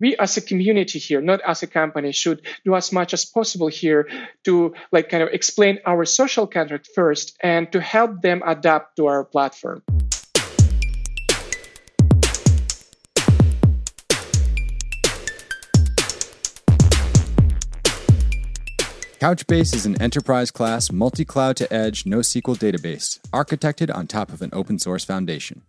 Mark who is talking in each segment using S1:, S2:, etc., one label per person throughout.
S1: we as a community here not as a company should do as much as possible here to like kind of explain our social contract first and to help them adapt to our platform
S2: Couchbase is an enterprise class, multi cloud to edge NoSQL database, architected on top of an open source foundation.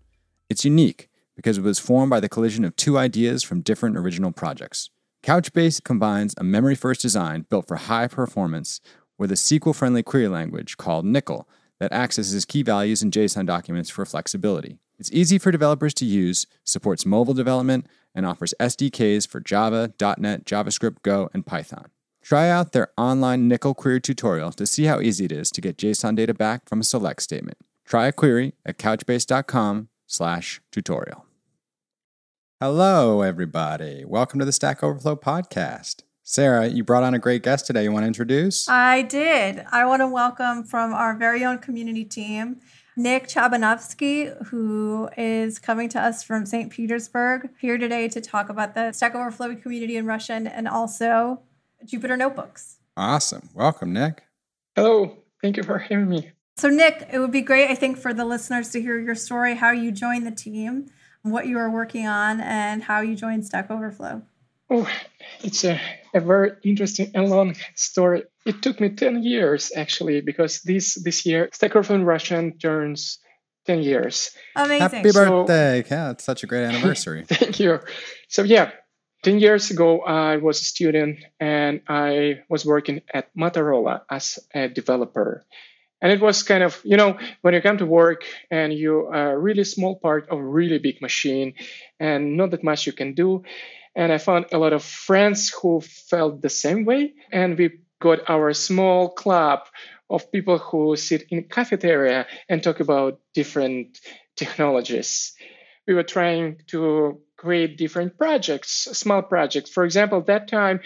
S2: It's unique because it was formed by the collision of two ideas from different original projects. Couchbase combines a memory first design built for high performance with a SQL friendly query language called N1QL that accesses key values in JSON documents for flexibility. It's easy for developers to use, supports mobile development, and offers SDKs for Java, .NET, JavaScript, Go, and Python. Try out their online N1QL query tutorial to see how easy it is to get JSON data back from a select statement. Try a query at couchbase.com slash tutorial. Hello, everybody. Welcome to the Stack Overflow podcast. Sara, you brought on a great guest today. You want to introduce?
S3: I did. I want to welcome from our very own community team, Nick Chabanovsky, who is coming to us from St. Petersburg, here today to talk about the Stack Overflow community in Russian and also Jupyter Notebooks.
S2: Awesome. Welcome, Nick.
S1: hello thank you for having me
S3: So, Nick, it would be great, I think, for the listeners to hear your story, how you joined the team, what you are working on, and how you joined Stack Overflow.
S1: Oh, it's a, a very interesting and long story. It took me 10 years actually, because this this year Stack Overflow in Russian turns 10 years.
S3: Amazing.
S2: Happy
S1: So-
S2: birthday. yeah, it's such a great anniversary.
S1: Thank you. So yeah, 10 years ago I was a student and I was working at Motorola as a developer. And it was kind of, you know, when you come to work and you are a really small part of a really big machine and not that much you can do. And I found a lot of friends who felt the same way. And we got our small club of people who sit in cafeteria and talk about different technologies. We were trying to create different projects, small projects. For example, that time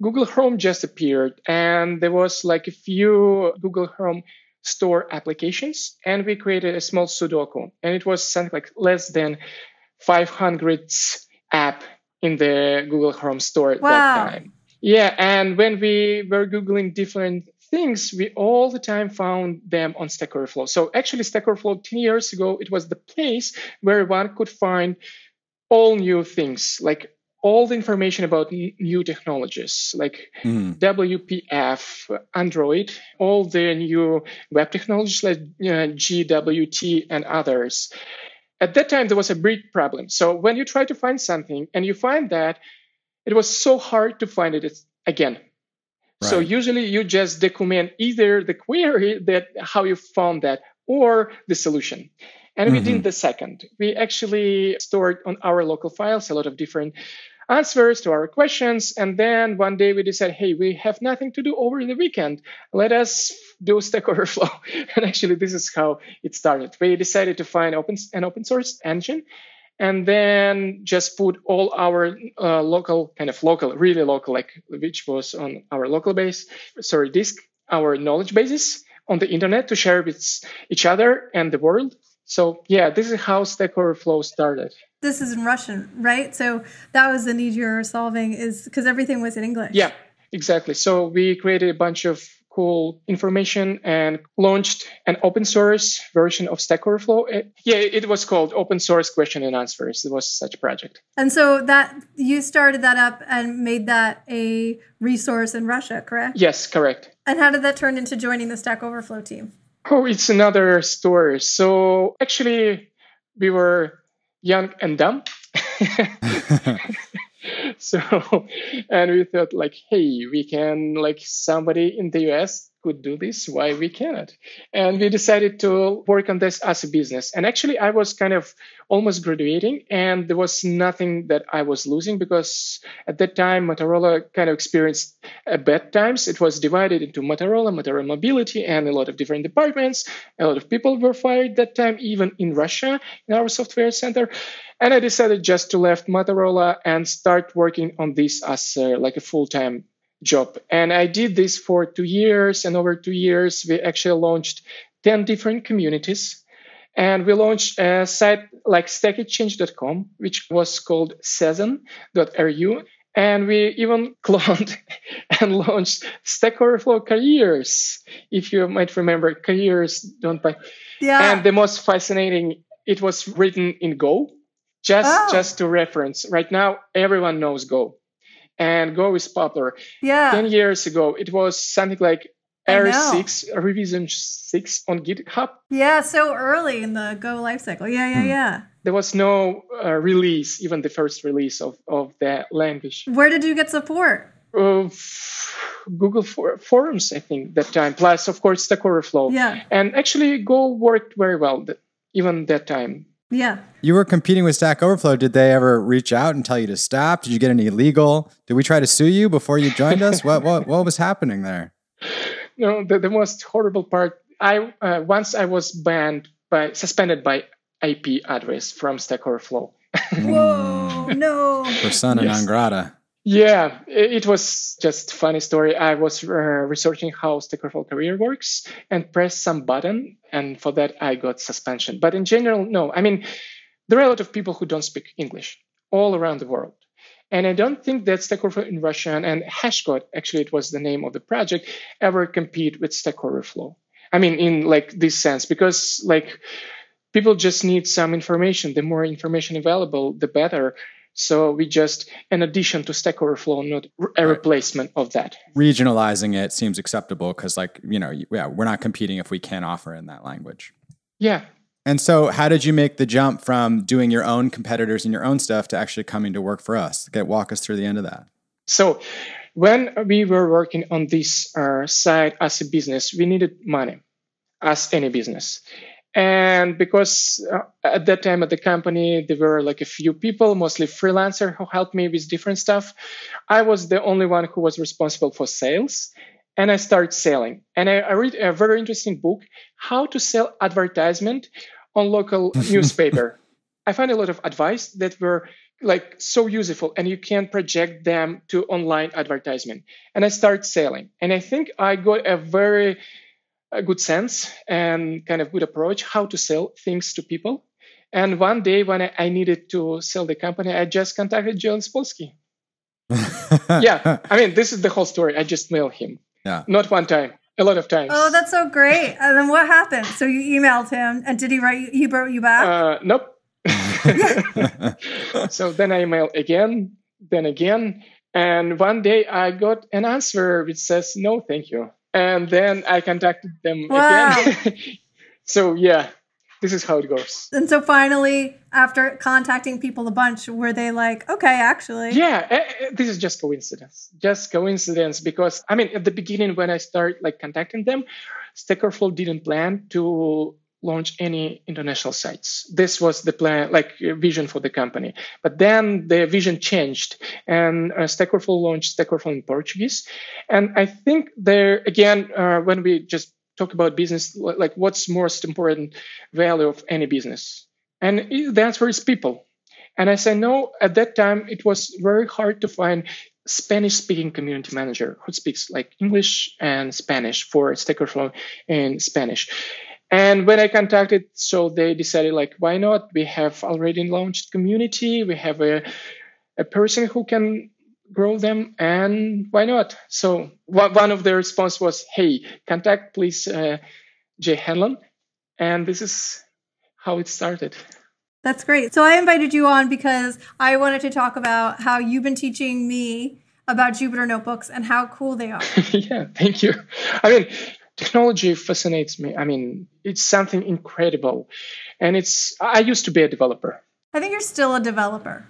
S1: Google Chrome just appeared and there was like a few Google Chrome store applications and we created a small Sudoku and it was something like less than 500 app in the Google Chrome store at
S3: Wow.
S1: that time. Yeah, and when we were Googling different things, we all the time found them on Stack Overflow. So actually, Stack Overflow 10 years ago, it was the place where one could find all new things, like all the information about new technologies, like
S2: Mhm.
S1: WPF, Android, all the new web technologies like uh, GWT and others. At that time, there was a big problem. So when you try to find something and you find that, it was so hard to find it again. So usually you just document either the query that how you found that or the solution. And we
S2: Mhm.
S1: did the second. We actually stored on our local files a lot of different answers to our questions. And then one day we decided, hey, we have nothing to do over the weekend. Let us do Stack Overflow. and actually, this is how it started. We decided to find open, an open source engine and then just put all our uh, local, kind of local, really local, like which was on our local base, sorry, disk, our knowledge bases on the internet to share with each other and the world. So yeah, this is how Stack Overflow started.
S3: This is in Russian, right? So that was the need you're solving, is because everything was in English.
S1: Yeah, exactly. So we created a bunch of cool information and launched an open source version of Stack Overflow. Uh, yeah, it was called Open Source Question and Answers. It was such a project.
S3: And so that you started that up and made that a resource in Russia, correct?
S1: Yes, correct.
S3: And how did that turn into joining the Stack Overflow team?
S1: Oh, it's another story. So actually, we were young and dumb. so, and we thought like, hey, we can like somebody in the US could do this. Why we cannot? And we decided to work on this as a business. And actually, I was kind of almost graduating, and there was nothing that I was losing because at that time Motorola kind of experienced bad times. It was divided into Motorola, Motorola Mobility, and a lot of different departments. A lot of people were fired that time, even in Russia, in our software center. And I decided just to left Motorola and start working on this as uh, like a full-time job. And I did this for two years, and over two years, we actually launched 10 different communities. And we launched a site like stackexchange.com, which was called Season.ru. And we even cloned and launched Stack Overflow Careers. If you might remember, careers don't buy.
S3: Yeah.
S1: And the most fascinating, it was written in Go, just
S3: Oh.
S1: just to reference. Right now, everyone knows Go, and Go is popular.
S3: yeah.
S1: Ten years ago, it was something like
S3: I know.
S1: R6 revision six on GitHub.
S3: Yeah, so early in the Go lifecycle. Yeah, yeah,
S2: Hmm.
S3: yeah.
S1: There was no uh, release, even the first release of of that language.
S3: Where did you get support?
S1: Of Google for, Forums, I think, that time. Plus, of course, Stack Overflow.
S3: Yeah,
S1: And actually, Go worked very well even that time.
S3: Yeah.
S2: You were competing with Stack Overflow. Did they ever reach out and tell you to stop? Did you get any legal? Did we try to sue you before you joined us? What what what was happening there?
S1: No, the, the most horrible part. I uh, once I was banned by suspended by IP address from Stack Overflow.
S3: Whoa, no.
S2: Persona
S1: Yes.
S2: non grata.
S1: Yeah, it, was just funny story. I was uh, researching how Stack Overflow career works and pressed some button, and for that I got suspension. But in general, no. I mean, there are a lot of people who don't speak English all around the world. And I don't think that Stack Overflow in Russian and Hashcode, actually it was the name of the project, ever compete with Stack Overflow. I mean, in like this sense, because like people just need some information. The more information available, the better. So we just in addition to Stack Overflow, not a replacement of that.
S2: Regionalizing it seems acceptable because, like, you know, yeah, we're not competing if we can't offer in that language.
S1: Yeah.
S2: And so, how did you make the jump from doing your own competitors and your own stuff to actually coming to work for us? Get walk us through the end of that.
S1: So when we were working on this uh, site as a business, we needed money, as any business. And because uh, at that time at the company, there were like a few people, mostly freelancer, who helped me with different stuff. I was the only one who was responsible for sales. And I started selling. And I, I read a very interesting book, How to Sell Advertisement on Local Newspaper. I found a lot of advice that were like so useful and you can project them to online advertisement and i started selling and i think i got a very a good sense and kind of good approach how to sell things to people and one day when i, I needed to sell the company i just contacted joel spolsky yeah i mean this is the whole story i just mailed him
S2: Yeah.
S1: not one time a lot of times
S3: Oh, that's so great. And then what happened? So you emailed him, and did he write? you- He wrote you back.
S1: uh, nope so then I emailed again, then again, and one day I got an answer which says no, thank you. And then I contacted them
S3: Wow.
S1: again. so yeah, this is how it goes.
S3: and so finally, after contacting people a bunch, were they like, okay, actually,
S1: Yeah, eh, eh, this is just coincidence. Just coincidence because I mean, at the beginning when I started like contacting them, Stack Overflow didn't plan to launch any international sites. This was the plan, like uh, vision for the company. But then the vision changed, and uh, Stack Overflow launched Stack Overflow in Portuguese. And I think there again, uh, when we just talk about business, like what's most important value of any business, and the answer is people. And I said, no, at that time, it was very hard to find Spanish speaking community manager who speaks like English and Spanish for Stack Overflow in Spanish. And when I contacted, so they decided like, why not? We have already launched community. We have a, a person who can grow them and why not? So one of the response was, hey, contact please uh, Jay Hanlon. And this is how it started.
S3: That's great. So I invited you on because I wanted to talk about how you've been teaching me about Jupyter notebooks and how cool they are.
S1: yeah, thank you. I mean, technology fascinates me. I mean, it's something incredible. And it's, I used to be a developer.
S3: I think you're still a developer,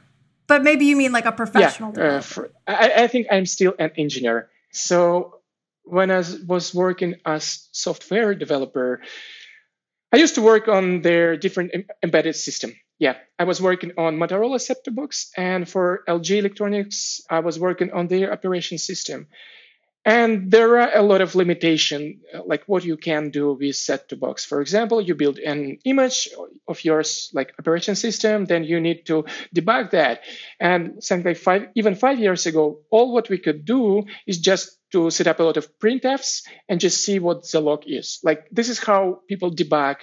S3: but maybe you mean like a professional
S1: yeah, uh, for, I, I think I'm still an engineer. So when I was working as software developer, I used to work on their different em- embedded system. Yeah, I was working on Motorola set-top box, and for LG Electronics, I was working on their operation system. And there are a lot of limitation, uh, like what you can do with set-top box. For example, you build an image of yours, like operation system, then you need to debug that. And something like five, even five years ago, all what we could do is just to set up a lot of printfs and just see what the log is. Like this is how people debug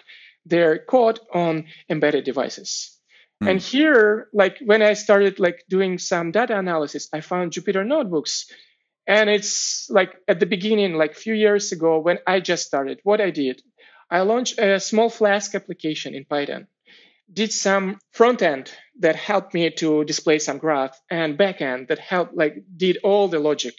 S1: their code on embedded devices. Mm. And here, like when I started like doing some data analysis, I found Jupyter notebooks. And it's like at the beginning, like a few years ago, when I just started, what I did, I launched a small Flask application in Python, did some front end that helped me to display some graph and backend that helped like did all the logic.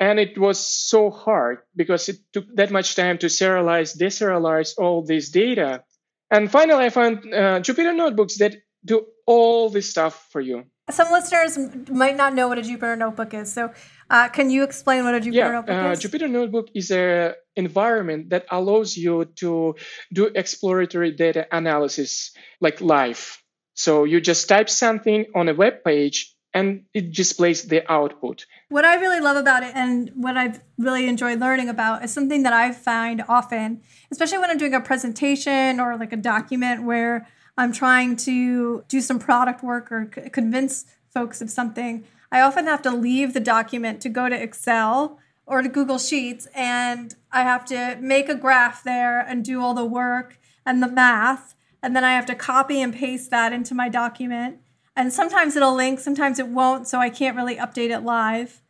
S1: And it was so hard because it took that much time to serialize, deserialize all this data. And finally, I found uh, Jupyter notebooks that do all this stuff for you.
S3: Some listeners might not know what a Jupyter notebook is. So, uh, can you explain what a Jupyter
S1: yeah,
S3: notebook
S1: uh,
S3: is?
S1: Jupyter notebook is an environment that allows you to do exploratory data analysis like live. So you just type something on a web page and it displays the output.
S3: What I really love about it and what I've really enjoyed learning about is something that I find often, especially when I'm doing a presentation or like a document where I'm trying to do some product work or c- convince folks of something. I often have to leave the document to go to Excel or to Google Sheets and I have to make a graph there and do all the work and the math and then I have to copy and paste that into my document. And sometimes it'll link, sometimes it won't, so I can't really update it live.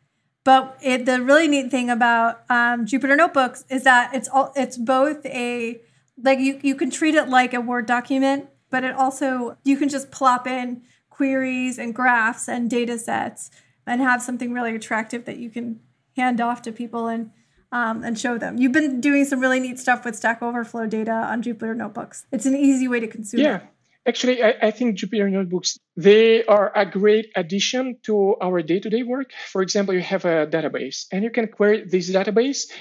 S3: But it, the really neat thing about um, Jupyter Notebooks is that it's all, it's both a like you you can treat it like a Word document, but it also you can just plop in queries and graphs and data sets and have something really attractive that you can hand off to people and um, and show them. You've been doing some really neat stuff with Stack Overflow data on Jupyter Notebooks. It's an easy way to consume.
S1: Yeah.
S3: It.
S1: Actually, I, I, think Jupyter Notebooks, they are a great addition to our day-to-day work. For example, you have a database and you can query this database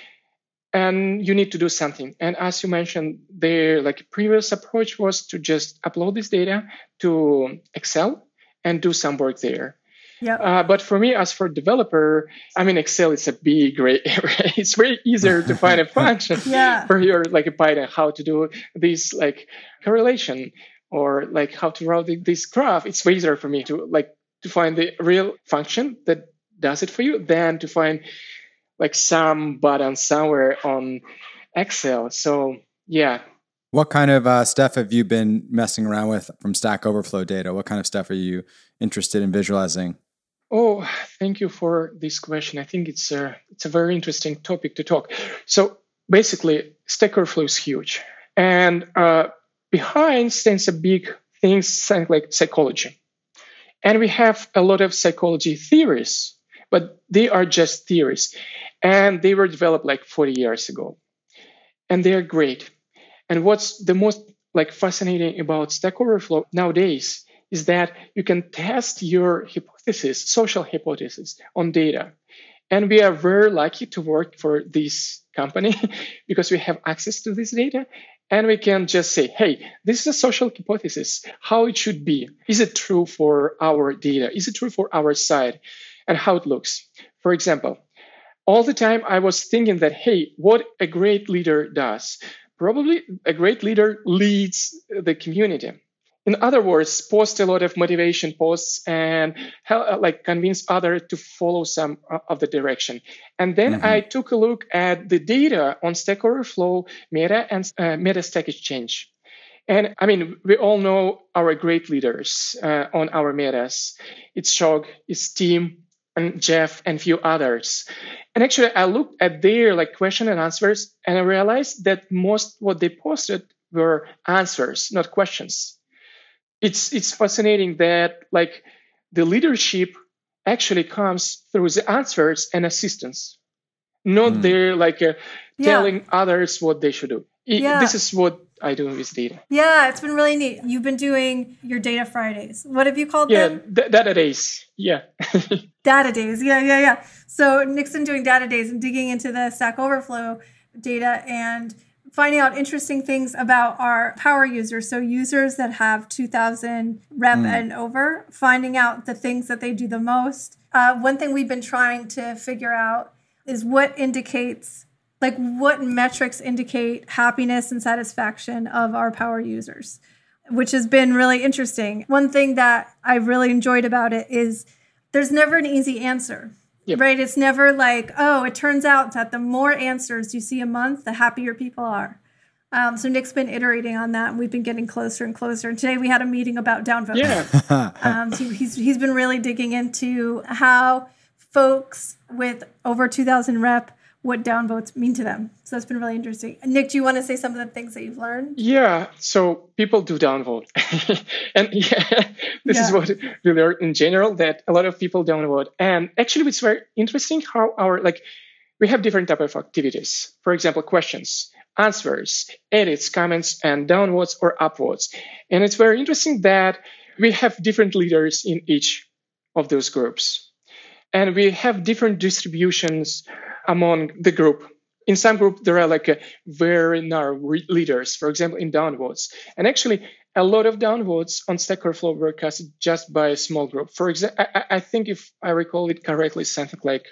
S1: and you need to do something. And as you mentioned, the like previous approach was to just upload this data to Excel and do some work there.
S3: Yeah.
S1: Uh, but for me, as for developer, I mean, Excel is a big gray area. it's very easier to find a function
S3: yeah.
S1: for your like a Python, how to do this like correlation or like how to route this graph. It's way easier for me to like to find the real function that does it for you than to find like some button somewhere on Excel. So yeah.
S2: What kind of uh, stuff have you been messing around with from Stack Overflow data? What kind of stuff are you interested in visualizing?
S1: Oh, thank you for this question. I think it's a it's a very interesting topic to talk. So basically, Stack Overflow is huge, and uh, behind stands a big thing like psychology, and we have a lot of psychology theories, but they are just theories, and they were developed like 40 years ago, and they are great. And what's the most like fascinating about Stack Overflow nowadays is that you can test your hypothesis, social hypothesis on data. And we are very lucky to work for this company because we have access to this data and we can just say, hey, this is a social hypothesis, how it should be. Is it true for our data? Is it true for our side? And how it looks. For example, all the time I was thinking that, hey, what a great leader does. Probably a great leader leads the community in other words, post a lot of motivation posts and help, uh, like convince others to follow some uh, of the direction. And then mm-hmm. I took a look at the data on Stack Overflow, Meta, and uh, Meta Stack Exchange. And I mean, we all know our great leaders uh, on our metas. It's Shog, it's Tim, and Jeff, and few others. And actually, I looked at their like question and answers, and I realized that most what they posted were answers, not questions it's it's fascinating that like the leadership actually comes through the answers and assistance not mm. they're like uh, telling yeah. others what they should do it, yeah. this is what i do with data.
S3: Yeah it's been really neat. You've been doing your data fridays. What have you called
S1: yeah,
S3: them?
S1: d- data days. Yeah.
S3: Data days. Yeah yeah yeah. So nick's doing data days and digging into the stack overflow data and finding out interesting things about our power users. So, users that have 2000 rep mm. and over, finding out the things that they do the most. Uh, one thing we've been trying to figure out is what indicates, like, what metrics indicate happiness and satisfaction of our power users, which has been really interesting. One thing that I really enjoyed about it is there's never an easy answer. Yep. Right? It's never like, oh, it turns out that the more answers you see a month, the happier people are. Um, so Nick's been iterating on that, and we've been getting closer and closer. And today we had a meeting about downvote.
S1: Yeah.
S3: um, so he's he's been really digging into how folks with over 2,000 rep what downvotes mean to them. So that's been really interesting. Nick, do you want to say some of the things that you've learned?
S1: Yeah. So people do downvote, and yeah, this yeah. is what we learned in general that a lot of people downvote. And actually, it's very interesting how our like we have different type of activities. For example, questions answers, edits, comments, and downvotes or upvotes. And it's very interesting that we have different leaders in each of those groups. And we have different distributions among the group. In some group, there are like a very narrow re- leaders, for example, in downvotes. And actually, a lot of downvotes on Stack Overflow were casted just by a small group. For example, I-, I think if I recall it correctly, something like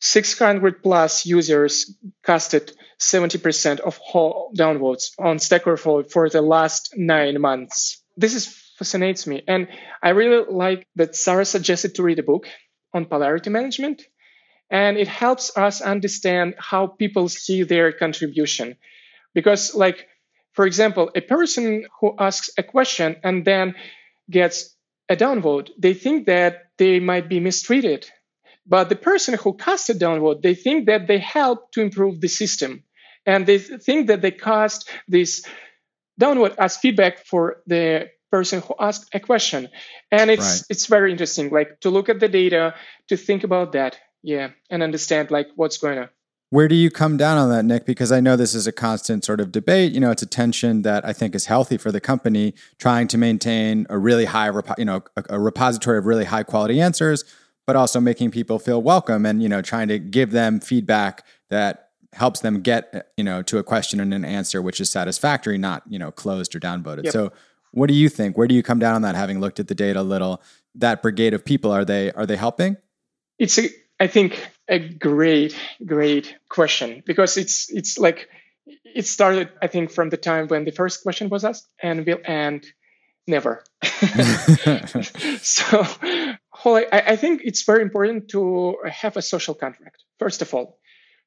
S1: 600 plus users casted 70% of all downvotes on Stack Overflow for the last nine months. This is fascinates me. And I really like that Sara suggested to read a book on polarity management. And it helps us understand how people see their contribution. Because, like, for example, a person who asks a question and then gets a downvote, they think that they might be mistreated but the person who cast a downvote, they think that they help to improve the system. And they think that they cast this downvote as feedback for the person who asked a question. And it's right. it's very interesting, like to look at the data, to think about that, yeah, and understand like what's going on.
S2: Where do you come down on that, Nick? Because I know this is a constant sort of debate. You know, it's a tension that I think is healthy for the company, trying to maintain a really high, you know, a, a repository of really high quality answers but also making people feel welcome and you know trying to give them feedback that helps them get uh, you know to a question and an answer which is satisfactory not you know closed or downvoted yep. so what do you think where do you come down on that having looked at the data a little that brigade of people are they are they helping
S1: it's a, I think a great great question because it's it's like it started i think from the time when the first question was asked and will end never so Holly, I, I think it's very important to have a social contract. First of all,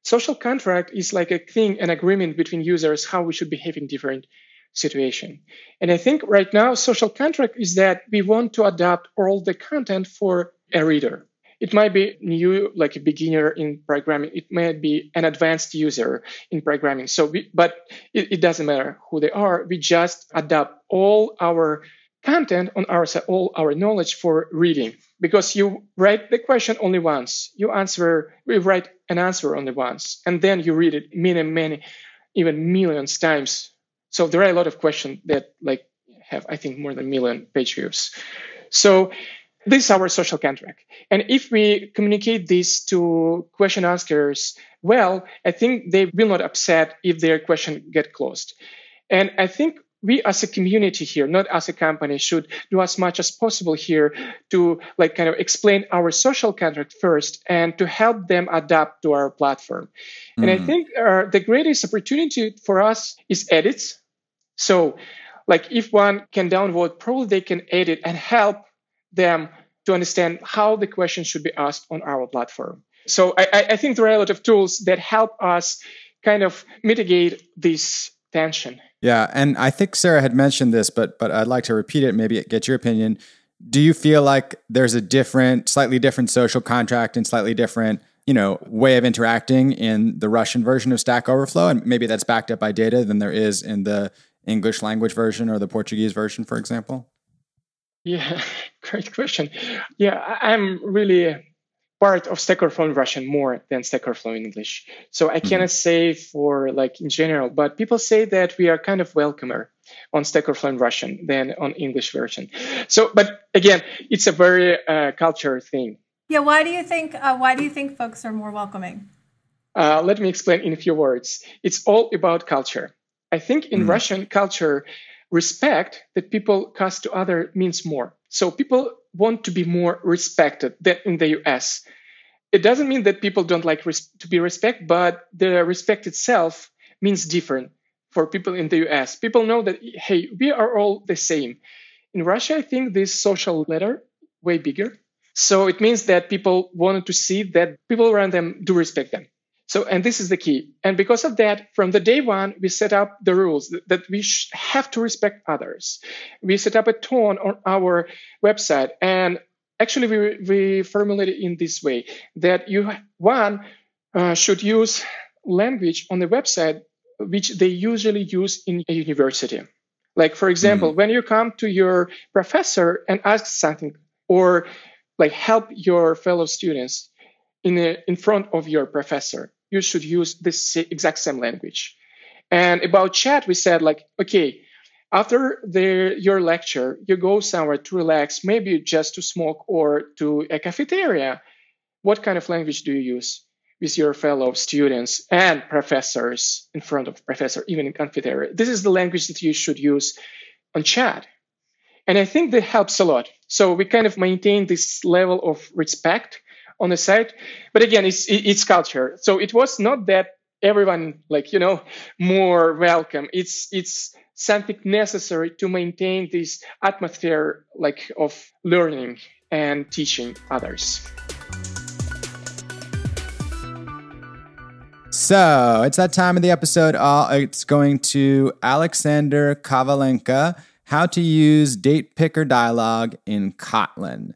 S1: social contract is like a thing, an agreement between users how we should behave in different situation. And I think right now social contract is that we want to adapt all the content for a reader. It might be new, like a beginner in programming. It might be an advanced user in programming. So, we, but it, it doesn't matter who they are. We just adapt all our content on our all our knowledge for reading because you write the question only once you answer we write an answer only once and then you read it many many even millions times so there are a lot of questions that like have i think more than a million page views so this is our social contract and if we communicate this to question askers well i think they will not upset if their question get closed and i think we as a community here not as a company should do as much as possible here to like kind of explain our social contract first and to help them adapt to our platform mm. and i mm. think uh, the greatest opportunity for us is edits so like if one can downvote probably they can edit and help them to understand how the question should be asked on our platform so i, I think there are a lot of tools that help us kind of mitigate this tension
S2: yeah, and I think Sara had mentioned this, but but I'd like to repeat it. Maybe get your opinion. Do you feel like there's a different, slightly different social contract and slightly different, you know, way of interacting in the Russian version of Stack Overflow, and maybe that's backed up by data than there is in the English language version or the Portuguese version, for example?
S1: Yeah, great question. Yeah, I'm really part of Stack Overflow in Russian more than Stack Overflow in English. So I cannot mm-hmm. say for like in general, but people say that we are kind of welcomer on Stack Overflow in Russian than on English version. So, but again, it's a very uh, culture thing.
S3: Yeah. Why do you think? Uh, why do you think folks are more welcoming?
S1: Uh, let me explain in a few words. It's all about culture. I think in mm. Russian culture, respect that people cast to other means more. So people want to be more respected than in the US. It doesn't mean that people don't like res- to be respected, but the respect itself means different for people in the US. People know that, hey, we are all the same. In Russia, I think this social ladder way bigger. So it means that people wanted to see that people around them do respect them. So, and this is the key. And because of that, from the day one, we set up the rules that, that we sh- have to respect others. We set up a tone on our website. And actually, we, we formulate it in this way that you, one, uh, should use language on the website which they usually use in a university. Like, for example, mm. when you come to your professor and ask something, or like help your fellow students in, a, in front of your professor, you should use this exact same language. And about chat, we said like, okay, after the, your lecture, you go somewhere to relax, maybe just to smoke or to a cafeteria. What kind of language do you use with your fellow students and professors in front of professor, even in cafeteria? This is the language that you should use on chat. And I think that helps a lot. So we kind of maintain this level of respect on the site. But again, it's it's culture. So it was not that everyone like you know more welcome. It's it's something necessary to maintain this atmosphere like of learning and teaching others.
S2: So it's that time of the episode. Uh, it's going to Alexander Kavalenka, how to use date picker dialogue in Kotlin.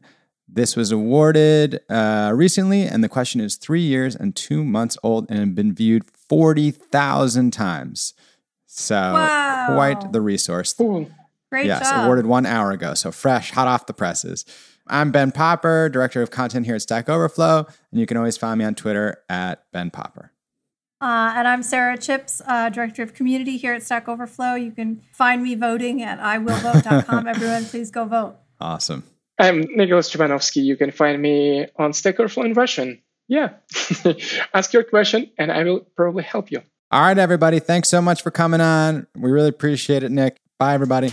S2: This was awarded uh, recently, and the question is three years and two months old and had been viewed 40,000 times. So, wow. quite the resource.
S3: Ooh. Great
S2: yes,
S3: job.
S2: awarded one hour ago. So, fresh, hot off the presses. I'm Ben Popper, Director of Content here at Stack Overflow, and you can always find me on Twitter at Ben Popper.
S3: Uh, and I'm Sara Chipps, uh, Director of Community here at Stack Overflow. You can find me voting at iwillvote.com. Everyone, please go vote.
S2: Awesome.
S1: I'm Nicolas Chabanovsky. You can find me on Stack Overflow in Russian. Yeah. Ask your question and I will probably help you.
S2: All right, everybody. Thanks so much for coming on. We really appreciate it, Nick. Bye, everybody.